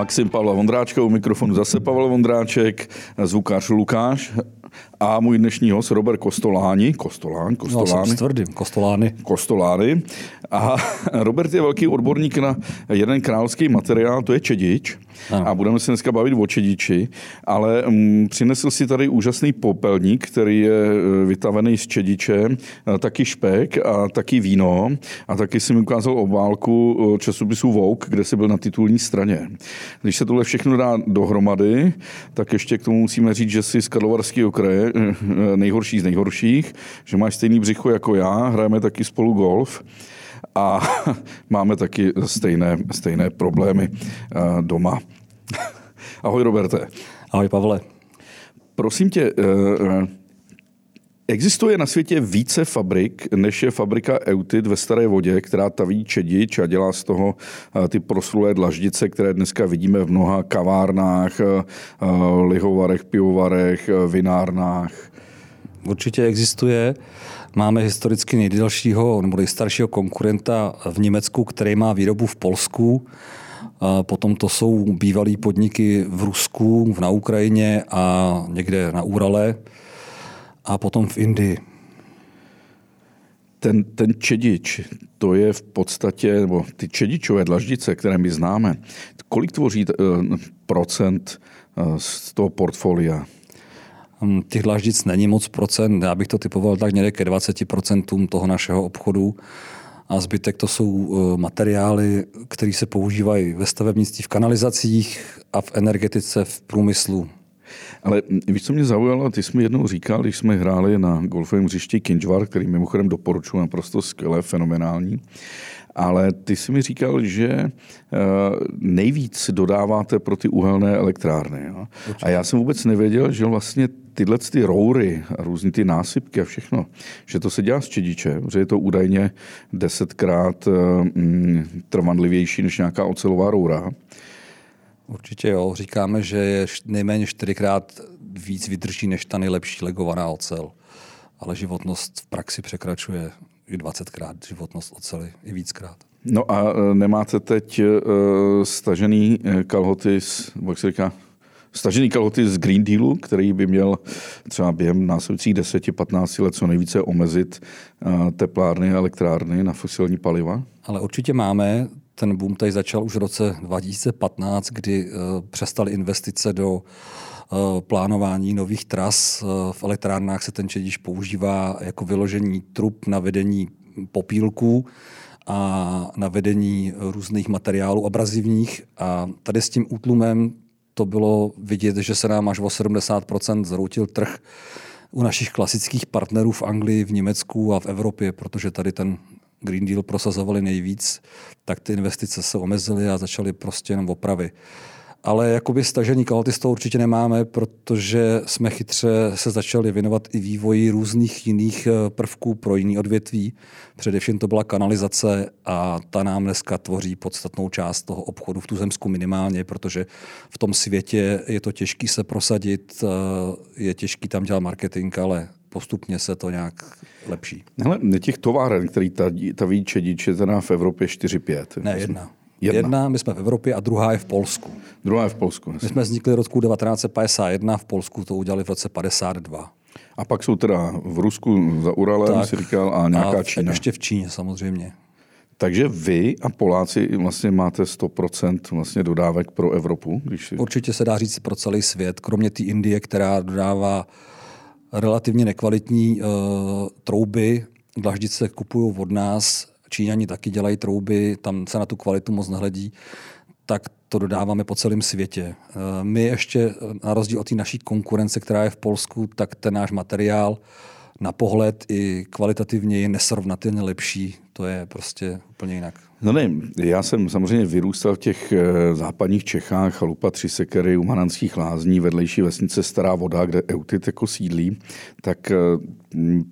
Maxim Pavla Vondráčka, u mikrofonu zase Pavel Vondráček, zvukář Lukáš a můj dnešní host Robert Kostoláni, Kostolán, Kostolány. No, tvrdým, Kostolány. Kostolány. A Robert je velký odborník na jeden královský materiál, to je čedič. A budeme se dneska bavit o čediči, ale m, přinesl si tady úžasný popelník, který je e, vytavený z čediče, a taky špek a taky víno. A taky si mi ukázal obálku e, časopisu Vogue, kde si byl na titulní straně. Když se tohle všechno dá dohromady, tak ještě k tomu musíme říct, že jsi z Karlovarského kraje, e, nejhorší z nejhorších, že máš stejný břicho jako já, hrajeme taky spolu golf a máme taky stejné, stejné problémy doma. Ahoj, Roberte. Ahoj, Pavle. Prosím tě, eh, eh, Existuje na světě více fabrik, než je fabrika Eutit ve Staré vodě, která taví čedič a dělá z toho eh, ty proslulé dlaždice, které dneska vidíme v mnoha kavárnách, lihovarech, pivovarech, vinárnách. Určitě existuje. Máme historicky nejdelšího nebo nejstaršího konkurenta v Německu, který má výrobu v Polsku. Potom to jsou bývalé podniky v Rusku, na Ukrajině a někde na Urale a potom v Indii. Ten, ten čedič, to je v podstatě, nebo ty čedičové dlaždice, které my známe, kolik tvoří uh, procent uh, z toho portfolia? Hm, těch dlaždic není moc procent, já bych to typoval tak někde ke 20% toho našeho obchodu a zbytek to jsou eh, materiály, které se používají ve stavebnictví, v kanalizacích a v energetice, v průmyslu. Ale víš, co mě zaujalo? Ty jsi mi jednou říkal, když jsme hráli na golfovém hřišti Kinžvar, který mimochodem doporučuji, naprosto skvělé, fenomenální. Ale ty jsi mi říkal, že eh, nejvíc dodáváte pro ty uhelné elektrárny. Jo? A já jsem vůbec nevěděl, že vlastně tyhle ty roury a různé ty násypky a všechno, že to se dělá z čediče, že je to údajně desetkrát mm, trvanlivější než nějaká ocelová roura. Určitě jo. Říkáme, že je nejméně čtyřikrát víc vydrží než ta nejlepší legovaná ocel. Ale životnost v praxi překračuje i 20krát životnost oceli, i víckrát. No a e, nemáte teď uh, stažený kalhoty, z, jak se říká, stažený kalhoty z Green Dealu, který by měl třeba během následujících 10-15 let co nejvíce omezit uh, teplárny a elektrárny na fosilní paliva? Ale určitě máme. Ten boom tady začal už v roce 2015, kdy uh, přestaly investice do uh, plánování nových tras. V elektrárnách se ten čediš používá jako vyložení trub na vedení popílků a na vedení různých materiálů abrazivních. A tady s tím útlumem to bylo vidět, že se nám až o 70% zroutil trh u našich klasických partnerů v Anglii, v Německu a v Evropě, protože tady ten Green Deal prosazovali nejvíc, tak ty investice se omezily a začaly prostě jenom opravy ale jakoby z toho určitě nemáme, protože jsme chytře se začali věnovat i vývoji různých jiných eh, prvků pro jiný odvětví. Především to byla kanalizace a ta nám dneska tvoří podstatnou část toho obchodu v tuzemsku minimálně, protože v tom světě je to těžký se prosadit, eh, je těžký tam dělat marketing, ale postupně se to nějak lepší. Hele, těch továren, který ta, ta výčedič je teda v Evropě 4-5. Ne, jedna. Jedna. Jedna, my jsme v Evropě a druhá je v Polsku. Druhá je v Polsku. Jasný. My jsme vznikli v roku 1951, v Polsku to udělali v roce 52. A pak jsou teda v Rusku za Uralem, tak, si říkal, a nějaká a v, Čína. ještě v Číně samozřejmě. Takže vy a Poláci vlastně máte 100% vlastně dodávek pro Evropu? Když si... Určitě se dá říct pro celý svět, kromě té Indie, která dodává relativně nekvalitní uh, trouby, dlaždice kupují od nás, Číňani taky dělají trouby, tam se na tu kvalitu moc nehledí, tak to dodáváme po celém světě. Eh, my ještě, na rozdíl od té naší konkurence, která je v Polsku, tak ten náš materiál na pohled i kvalitativně je nesrovnatelně lepší. To je prostě úplně jinak. No ne, já jsem samozřejmě vyrůstal v těch eh, západních Čechách, chalupa Tři sekery, u Mananských lázní, vedlejší vesnice Stará voda, kde Eutit jako sídlí, tak eh,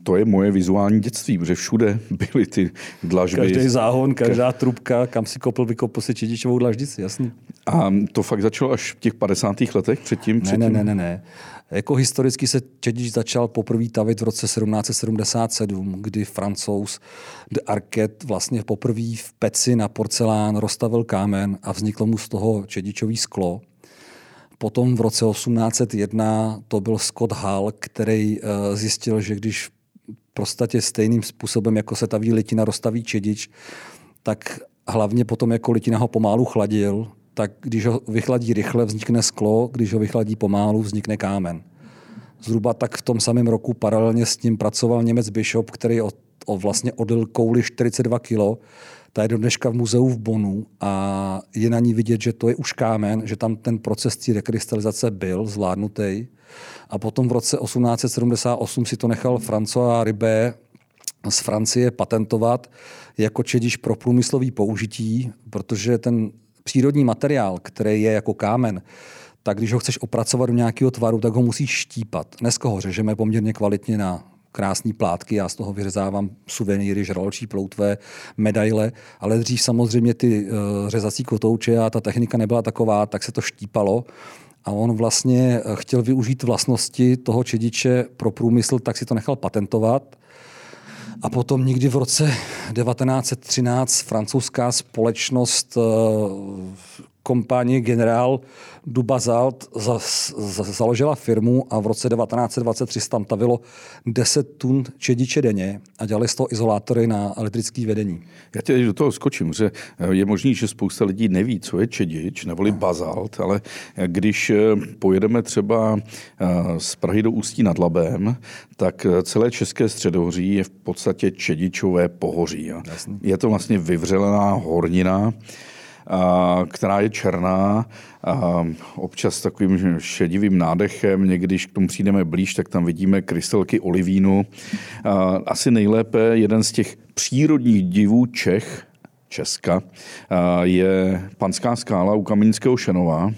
to je moje vizuální dětství, protože všude byly ty dlažby. Každý záhon, každá trubka, kam si kopl, vykopl si čedičovou dlaždici, jasný. A to fakt začalo až v těch 50. letech předtím? Ne, předtím? ne, ne, ne, ne. Jako historicky se čedič začal poprvé tavit v roce 1777, kdy francouz de Arquet vlastně poprvé v peci na porcelán rozstavil kámen a vzniklo mu z toho čedičový sklo. Potom v roce 1801 to byl Scott Hall, který eh, zjistil, že když v podstatě stejným způsobem, jako se ta litina rozstaví čedič, tak hlavně potom jako litina ho pomálu chladil, tak když ho vychladí rychle, vznikne sklo, když ho vychladí pomálu, vznikne kámen. Zhruba tak v tom samém roku paralelně s tím pracoval Němec Bishop, který o, o vlastně odil kouli 42 kg. Ta je do dneška v muzeu v Bonu a je na ní vidět, že to je už kámen, že tam ten proces té rekrystalizace byl zvládnutý. A potom v roce 1878 si to nechal François Ribé z Francie patentovat jako čediš pro průmyslový použití, protože ten přírodní materiál, který je jako kámen, tak když ho chceš opracovat do nějakého tvaru, tak ho musíš štípat. Dneska ho řežeme poměrně kvalitně na krásné plátky, já z toho vyřezávám suvenýry, žraločí ploutve, medaile, ale dřív samozřejmě ty uh, řezací kotouče a ta technika nebyla taková, tak se to štípalo a on vlastně eh, chtěl využít vlastnosti toho čediče pro průmysl, tak si to nechal patentovat a potom někdy v roce 1913 francouzská společnost eh, kompanie Generál Dubazalt za, za, založila firmu a v roce 1923 tam tavilo 10 tun čediče denně a dělali z toho izolátory na elektrické vedení. Já tě do toho skočím, že je možný, že spousta lidí neví, co je čedič, neboli bazalt, ale když eh, pojedeme třeba eh, z Prahy do Ústí nad Labem, tak eh, celé České středohoří je v podstatě čedičové pohoří. Je to vlastně vyvřelená hornina, která je černá, občas takovým šedivým nádechem. Někdy, když k tomu přijdeme blíž, tak tam vidíme krystalky olivínu. Asi nejlépe jeden z těch přírodních divů Čech, Česka, je Panská skála u Kamenického Šenova.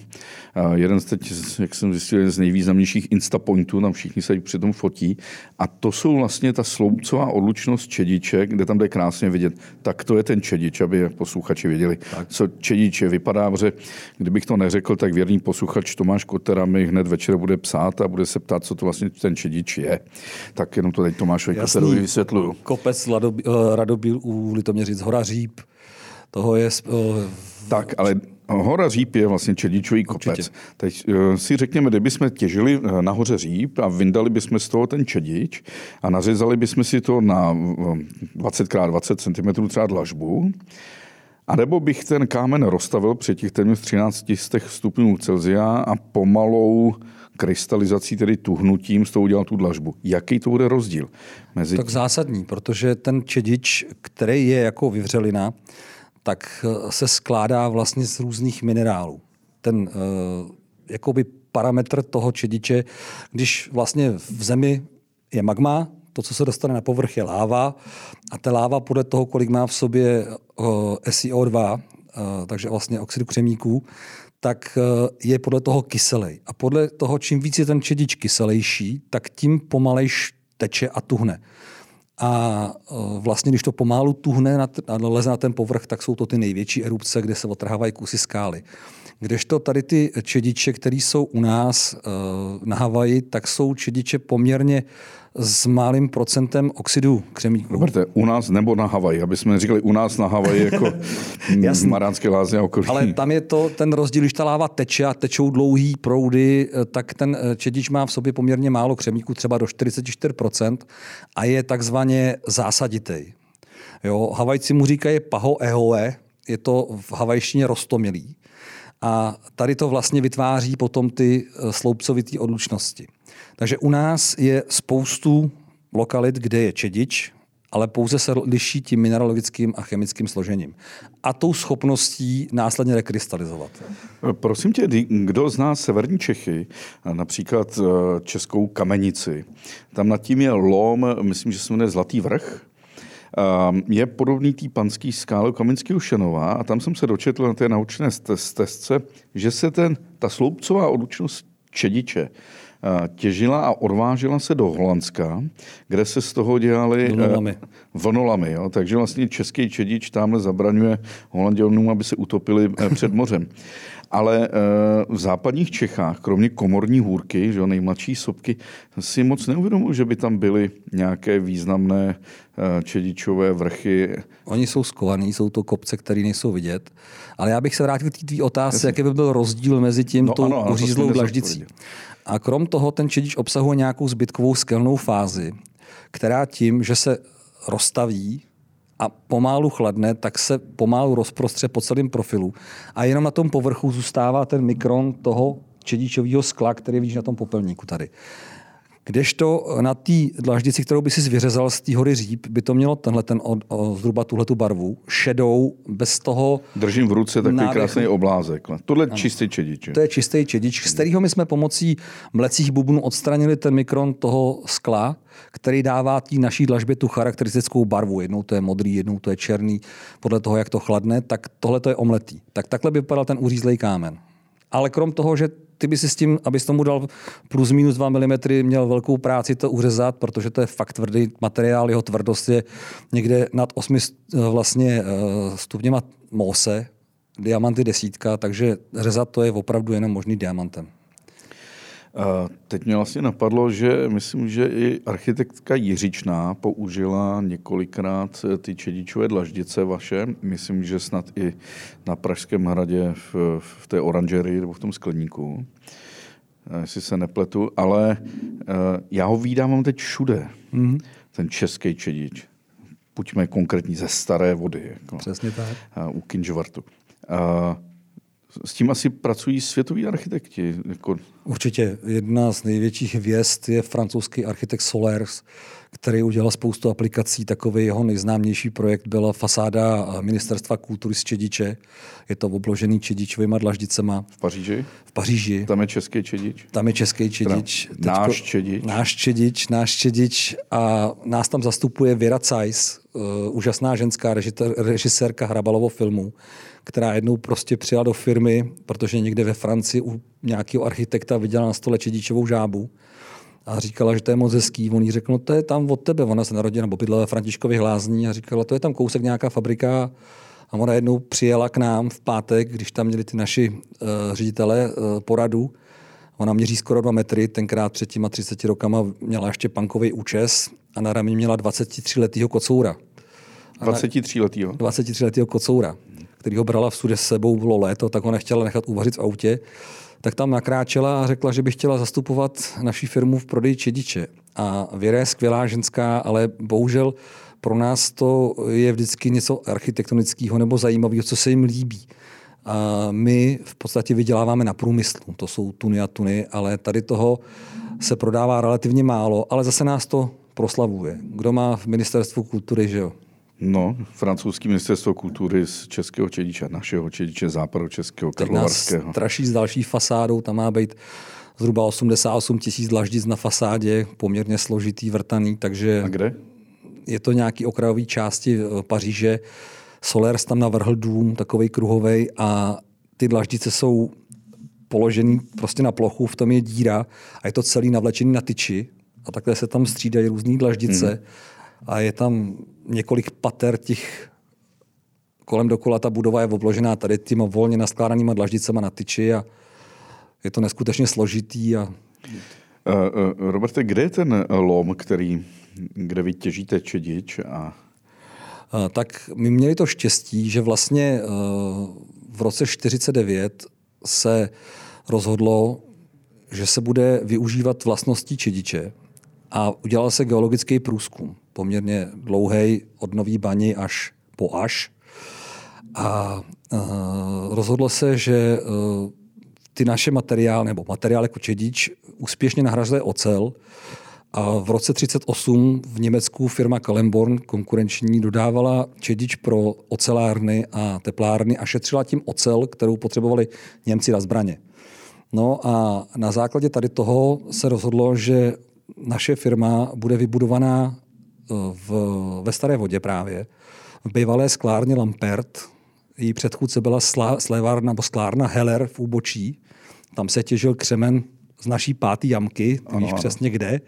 Jeden z teď, jak jsem zjistil, jeden z nejvýznamnějších instapointů, tam všichni se při tom fotí. A to jsou vlastně ta sloupcová odlučnost čediče, kde tam jde krásně vidět. Tak to je ten čedič, aby posluchači věděli, tak. co čediče vypadá, protože kdybych to neřekl, tak věrný posluchač Tomáš Kotera mi hned večer bude psát a bude se ptát, co to vlastně ten čedič je. Tak jenom to teď Tomášovi Koterovi vysvětluju. Kopec Radobíl u Litoměřic, Hora Říp, toho je... Tak, ale Hora Říp je vlastně čedičový kopec. Určitě. Teď eh, si řekněme, kdybychom těžili eh, nahoře Říp a vyndali bychom z toho ten čedič a nařezali bychom si to na 20x20 cm třeba dlažbu, a nebo bych ten kámen rozstavil při těch téměř 13 stupňů Celzia a pomalou krystalizací, tedy tuhnutím, s tou udělal tu dlažbu. Jaký to bude rozdíl? Mezi... Tak zásadní, protože ten čedič, který je jako vyvřelina, tak eh, se skládá vlastně z různých minerálů. Ten uh, jakoby parametr toho čediče, když vlastně v zemi je magma, to, co se dostane na povrch, je láva a ta láva podle toho, kolik má v sobě uh, SiO2, uh, takže vlastně oxidu křemíků, tak je podle toho kyselej. A podle toho, čím víc je ten čedič kyselejší, tak tím pomalejš teče a tuhne. A e, vlastně, když to pomálu tuhne a leze na ten povrch, tak jsou to ty největší erupce, kde se otrhávají kusy skály. Kdežto tady ty čediče, které jsou u nás e, na Havaji, tak jsou čediče poměrně s malým procentem oxidu křemíku. Roberte, u nás nebo na Havaji, aby jsme říkali u nás na Havaji jako Maránské lázně a okolí. Ale tam je to ten rozdíl, když ta láva teče a tečou dlouhý proudy, eh, tak ten eh, čedič má v sobě poměrně málo křemíku, třeba do 44% a je takzvaně zásaditej. Jo, Havajci mu říkají paho ehoe, je to v havajštině rostomilý. A tady to vlastně vytváří potom ty eh, sloupcovité odlučnosti. Takže u nás je spoustu lokalit, kde je čedič, ale pouze se liší tím mineralogickým a chemickým složením. A tou schopností následně rekrystalizovat. Prosím tě, kdo zná severní Čechy, například eh, českou kamenici, tam nad tím je lom, myslím, že se jmenuje Zlatý vrch, ehm, je podobný tý panský skále Kamenského Šenova a tam jsem se dočetl na té naučné stezce, že se ten, ta sloupcová odlučnost čediče těžila a odvážela se do Holandska, kde se z toho dělali eh, vlnolamy. vlnolamy jo? Takže vlastně český čedič tamhle zabraňuje Holanděnům, aby se utopili eh, před mořem. Ale v západních Čechách, kromě komorní hůrky, že nejmladší sopky, si moc neuvědomuji, že by tam byly nějaké významné čedičové vrchy. Oni jsou skovaní, jsou to kopce, které nejsou vidět. Ale já bych se vrátil k té tvý otázce, jaký by byl rozdíl mezi tím no, tou uřízlou dlaždicí. A krom toho ten čedič obsahuje nějakou zbytkovou skelnou fázi, která tím, že se rozstaví a pomálu chladne, tak se pomálu rozprostře po celém profilu. A jenom na tom povrchu zůstává ten mikron toho čedičového skla, který vidíš na tom popelníku tady. Kdežto na té dlaždici, kterou by si vyřezal z té hory říp, by to mělo tenhle ten o, o, zhruba tuhle tu barvu, šedou, bez toho Držím v ruce takový nádechu. krásný oblázek. Tohle je čistý čedič. To je čistý čedič, z kterého my jsme pomocí mlecích bubnů odstranili ten mikron toho skla, který dává té naší dlažbě tu charakteristickou barvu. Jednou to je modrý, jednou to je černý, podle toho, jak to chladne, tak tohle to je omletý. Tak takhle by vypadal ten uřízlej kámen. Ale krom toho, že ty by si s tím, abys tomu dal plus minus 2 mm, měl velkou práci to uřezat, protože to je fakt tvrdý materiál, jeho tvrdost je někde nad 8 vlastně eh, stupněma mose, diamanty desítka, takže řezat to je opravdu jenom možný diamantem. Teď mě vlastně napadlo, že myslím, že i architektka Jiřičná použila několikrát ty čedičové dlaždice vaše. Myslím, že snad i na Pražském hradě v, v té oranžerii nebo v tom skleníku, jestli se nepletu, ale já ho vídám teď všude, mm-hmm. ten český čedič. Buďme konkrétní ze staré vody. Jako, Přesně tak. U Kinžvartu. S tím asi pracují světoví architekti. Jako... Určitě. Jedna z největších hvězd je francouzský architekt Solers, který udělal spoustu aplikací. Takový jeho nejznámější projekt byla fasáda Ministerstva kultury z Čediče. Je to obložený čedičovými dlaždicema. V Paříži? V Paříži. Tam je český čedič? Tam je český čedič. Teďko, náš čedič? Náš čedič, náš čedič. A nás tam zastupuje Věra Cajs, uh, úžasná ženská režisérka Hrabalovo filmu která jednou prostě přijela do firmy, protože někde ve Francii u nějakého architekta viděla na stole čedičovou žábu a říkala, že to je moc hezký. On jí řekl, no to je tam od tebe. Ona se narodila nebo bydlela ve Františkově hlázní a říkala, to je tam kousek nějaká fabrika. A ona jednou přijela k nám v pátek, když tam měli ty naši uh, ředitele uh, poradu. Ona měří skoro dva metry, tenkrát před těma 30 rokama měla ještě pankový účes a na rameni měla 23 letého kocoura. 23 letého? 23 letého kocoura který ho brala v sude s sebou, bylo léto, tak ho nechtěla nechat uvařit v autě, tak tam nakráčela a řekla, že by chtěla zastupovat naší firmu v prodeji čediče. A Věra je skvělá ženská, ale bohužel pro nás to je vždycky něco architektonického nebo zajímavého, co se jim líbí. A my v podstatě vyděláváme na průmyslu, to jsou tuny a tuny, ale tady toho se prodává relativně málo, ale zase nás to proslavuje. Kdo má v ministerstvu kultury, že jo? No, francouzský ministerstvo kultury z českého čediče, našeho čediče českého karlovarského. straší s další fasádou, tam má být zhruba 88 tisíc dlaždic na fasádě, poměrně složitý, vrtaný, takže... A kde? Je to nějaký okrajový části eh, Paříže. Solers tam navrhl dům, takový kruhový a ty dlaždice jsou položený prostě na plochu, v tom je díra a je to celý navlečený na tyči a takhle se tam střídají různé dlaždice. Hmm a je tam několik pater těch kolem dokola ta budova je obložená tady těma volně naskládanýma dlaždicema na tyči a je to neskutečně složitý. A... Uh, uh, Roberte, kde je ten lom, který, kde vy těžíte čedič? A... Uh, tak my měli to štěstí, že vlastně v roce 49 se rozhodlo, že se bude využívat vlastností čediče a udělal se geologický průzkum poměrně dlouhý od Nový Bani až po Až. A uh, rozhodlo se, že uh, ty naše materiály, nebo materiál jako čedič, úspěšně nahrazuje ocel. A v roce 1938 v Německu firma Kalemborn, konkurenční, dodávala čedič pro ocelárny a teplárny a šetřila tím ocel, kterou potřebovali Němci na zbraně. No a na základě tady toho se rozhodlo, že naše firma bude vybudovaná v, ve Staré vodě právě, v bývalé sklárně Lampert, její předchůdce byla slévárna nebo sklárna Heller v Úbočí. Tam se těžil křemen z naší páté jamky, ty víš přesně kde.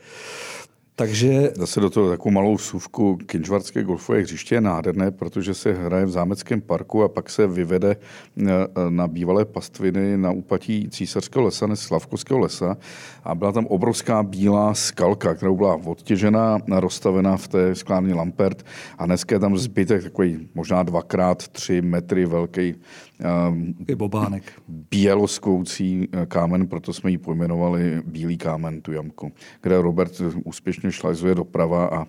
Takže... Zase do toho takovou malou suvku Kinžvarské golfové hřiště je nádherné, protože se hraje v zámeckém parku a pak se vyvede eh, na bývalé pastviny na úpatí císařského lesa, ne Slavkovského lesa a byla tam obrovská bílá skalka, která byla odtěžená, rozstavená v té sklárně Lampert a dneska je tam zbytek takový možná dvakrát tři metry velký um, bobánek. běloskoucí kámen, proto jsme ji pojmenovali Bílý kámen, tu jamku, kde Robert úspěšně šlajzuje doprava a,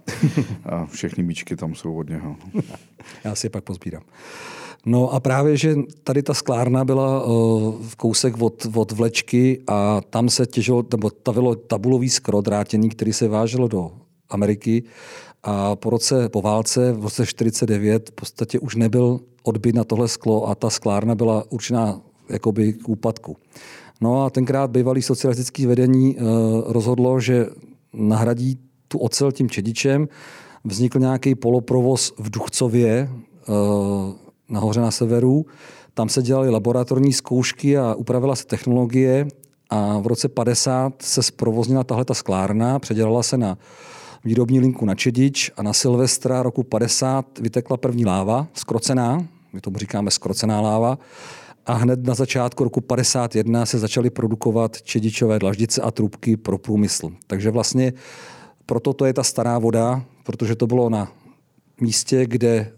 a všechny míčky tam jsou od něho. Já si je pak pozbírám. No a právě, že tady ta sklárna byla uh, v kousek od, od vlečky a tam se těžilo, nebo tavilo tabulový skro drátěný, který se váželo do Ameriky a po roce, po válce, v roce 49 v podstatě už nebyl odbyt na tohle sklo a ta sklárna byla určená jakoby k úpadku. No a tenkrát bývalý socialistický vedení uh, rozhodlo, že nahradí tu ocel tím čedičem. Vznikl nějaký poloprovoz v Duchcově, uh, nahoře na severu. Tam se dělaly laboratorní zkoušky a upravila se technologie a v roce 50 se zprovoznila tahle ta sklárna, předělala se na výrobní linku na Čedič a na Silvestra roku 50 vytekla první láva, skrocená, my tomu říkáme skrocená láva, a hned na začátku roku 51 se začaly produkovat čedičové dlaždice a trubky pro průmysl. Takže vlastně proto to je ta stará voda, protože to bylo na místě, kde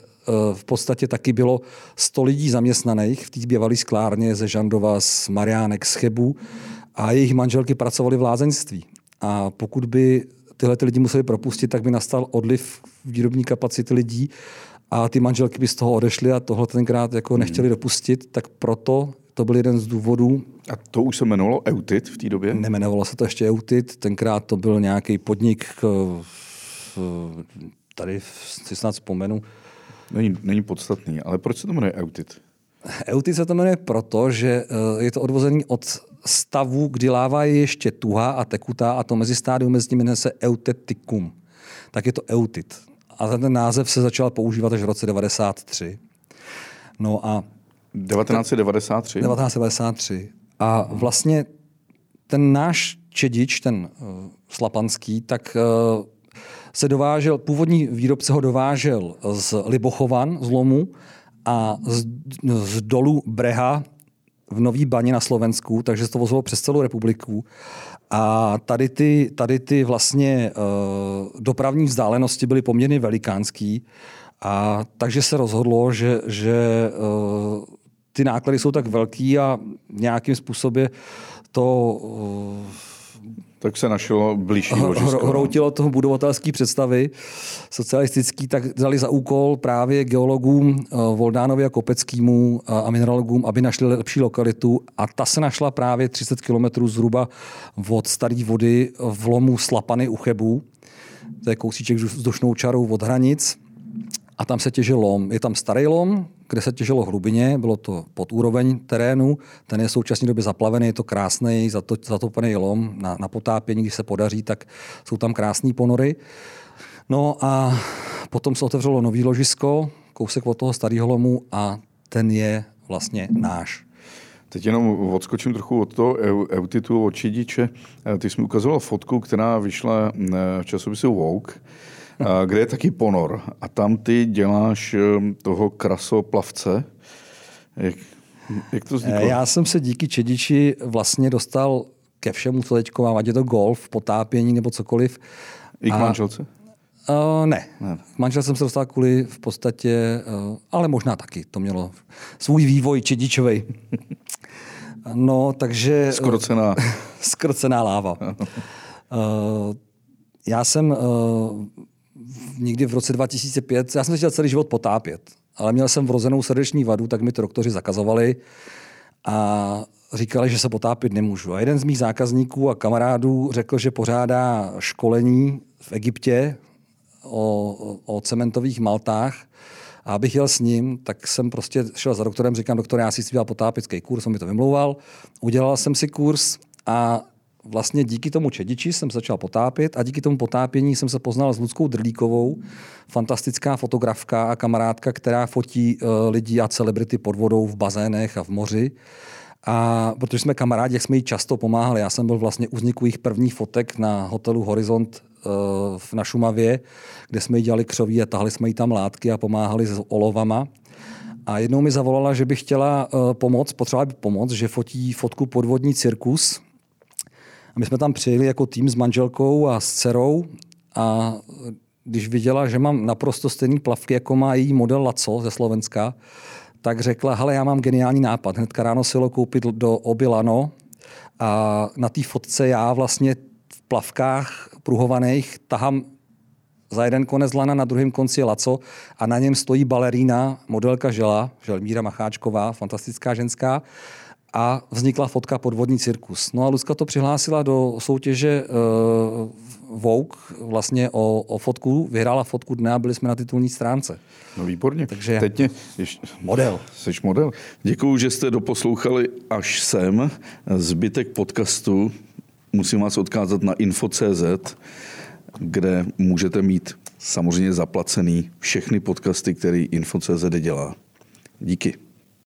v podstatě taky bylo 100 lidí zaměstnaných v té bývalé sklárně ze Žandova, z Mariánek, z Chebu a jejich manželky pracovali v lázeňství. A pokud by tyhle ty lidi museli propustit, tak by nastal odliv výrobní kapacity lidí a ty manželky by z toho odešly a tohle tenkrát jako hmm. nechtěli dopustit, tak proto to byl jeden z důvodů. A to už se jmenovalo Eutit v té době? Nemenovalo se to ještě Eutit, tenkrát to byl nějaký podnik, tady si snad vzpomenu, Není, není podstatný, ale proč se to jmenuje eutit? Eutit se to jmenuje proto, že eh, je to odvozený od stavu, kdy láva je ještě tuhá a tekutá a to mezistádium mezi nimi jmenuje se eutetikum. Tak je to eutit. A ten název se začal používat až v roce 93. No a 1993? 1993. A vlastně ten náš čedič, ten uh, slapanský, tak uh, se dovážel, původní výrobce ho dovážel z Libochovan, z Lomu, a z, z dolu Breha v Nový baně na Slovensku, takže se to vozilo přes celou republiku. A tady ty, tady ty vlastně uh, dopravní vzdálenosti byly poměrně velikánský. A takže se rozhodlo, že, že uh, ty náklady jsou tak velký a nějakým způsobem to uh, tak se našlo blížší ložisko. No. Hroutilo toho budovatelské představy socialistický, tak dali za úkol právě geologům eh, Voldánovi a Kopeckýmu a mineralogům, aby našli lepší lokalitu a ta se našla právě 30 km zhruba od staré vody v lomu Slapany u Chebu. To je kousíček vzdušnou čarou od hranic a tam se těžil lom. Je tam starý lom, kde se těžilo hlubině, bylo to pod úroveň terénu, ten je v současné době zaplavený, je to krásný, zatopený lom na, na potápění, když se podaří, tak jsou tam krásné ponory. No a potom se otevřelo nový ložisko, kousek od toho starého lomu a ten je vlastně náš. Teď jenom odskočím trochu od toho eutitu, od Čidiče. Ty jsi mi ukazoval fotku, která vyšla eh, v časopisu Vogue kde je taky ponor. A tam ty děláš eh, toho krasoplavce. Jak, jak to vzniklo? Já jsem se díky Čediči vlastně dostal ke všemu, co teď mám, ať je to golf, potápění nebo cokoliv. I k a, manželce? Uh, ne. ne. Manžel jsem se dostal kvůli v podstatě, uh, ale možná taky. To mělo svůj vývoj čedičovej. no, takže... Skrocená. skrocená láva. uh, já jsem uh, někdy v roce 2005, já jsem se chtěl celý život potápět, ale měl jsem vrozenou srdeční vadu, tak mi to doktoři zakazovali a říkali, že se potápět nemůžu. A jeden z mých zákazníků a kamarádů řekl, že pořádá školení v Egyptě o, o cementových maltách a abych jel s ním, tak jsem prostě šel za doktorem, říkám, doktor, já si chci dělat potápěcký kurz, on mi to vymlouval. Udělal jsem si kurz a vlastně díky tomu čediči jsem začal potápět a díky tomu potápění jsem se poznal s Ludskou Drlíkovou, fantastická fotografka a kamarádka, která fotí uh, lidi a celebrity pod vodou v bazénech a v moři. A protože jsme kamarádi, jak jsme jí často pomáhali, já jsem byl vlastně u vzniku jejich prvních fotek na hotelu Horizont na Šumavě, kde jsme jí dělali křoví a tahli jsme jí tam látky a pomáhali s olovama. A jednou mi zavolala, že by chtěla pomoct, potřebovala by pomoc, že fotí fotku podvodní cirkus. A my jsme tam přijeli jako tým s manželkou a s dcerou a když viděla, že mám naprosto stejný plavky, jako má její model Laco ze Slovenska, tak řekla, hele, já mám geniální nápad. Hnedka ráno si ho koupit do Obilano a na té fotce já vlastně v plavkách pruhovaných tahám za jeden konec lana, na druhém konci je laco a na něm stojí balerína, modelka Žela, Želmíra Macháčková, fantastická ženská a vznikla fotka Podvodní cirkus. No a Luzka to přihlásila do soutěže uh, Vogue vlastně o, o fotku, vyhrála fotku dne a byli jsme na titulní stránce. No výborně. Takže Teď mě, ještě, model. Jsi model. Děkuju, že jste doposlouchali až sem. Zbytek podcastu musím vás odkázat na info.cz, kde můžete mít samozřejmě zaplacený všechny podcasty, který info.cz dělá. Díky.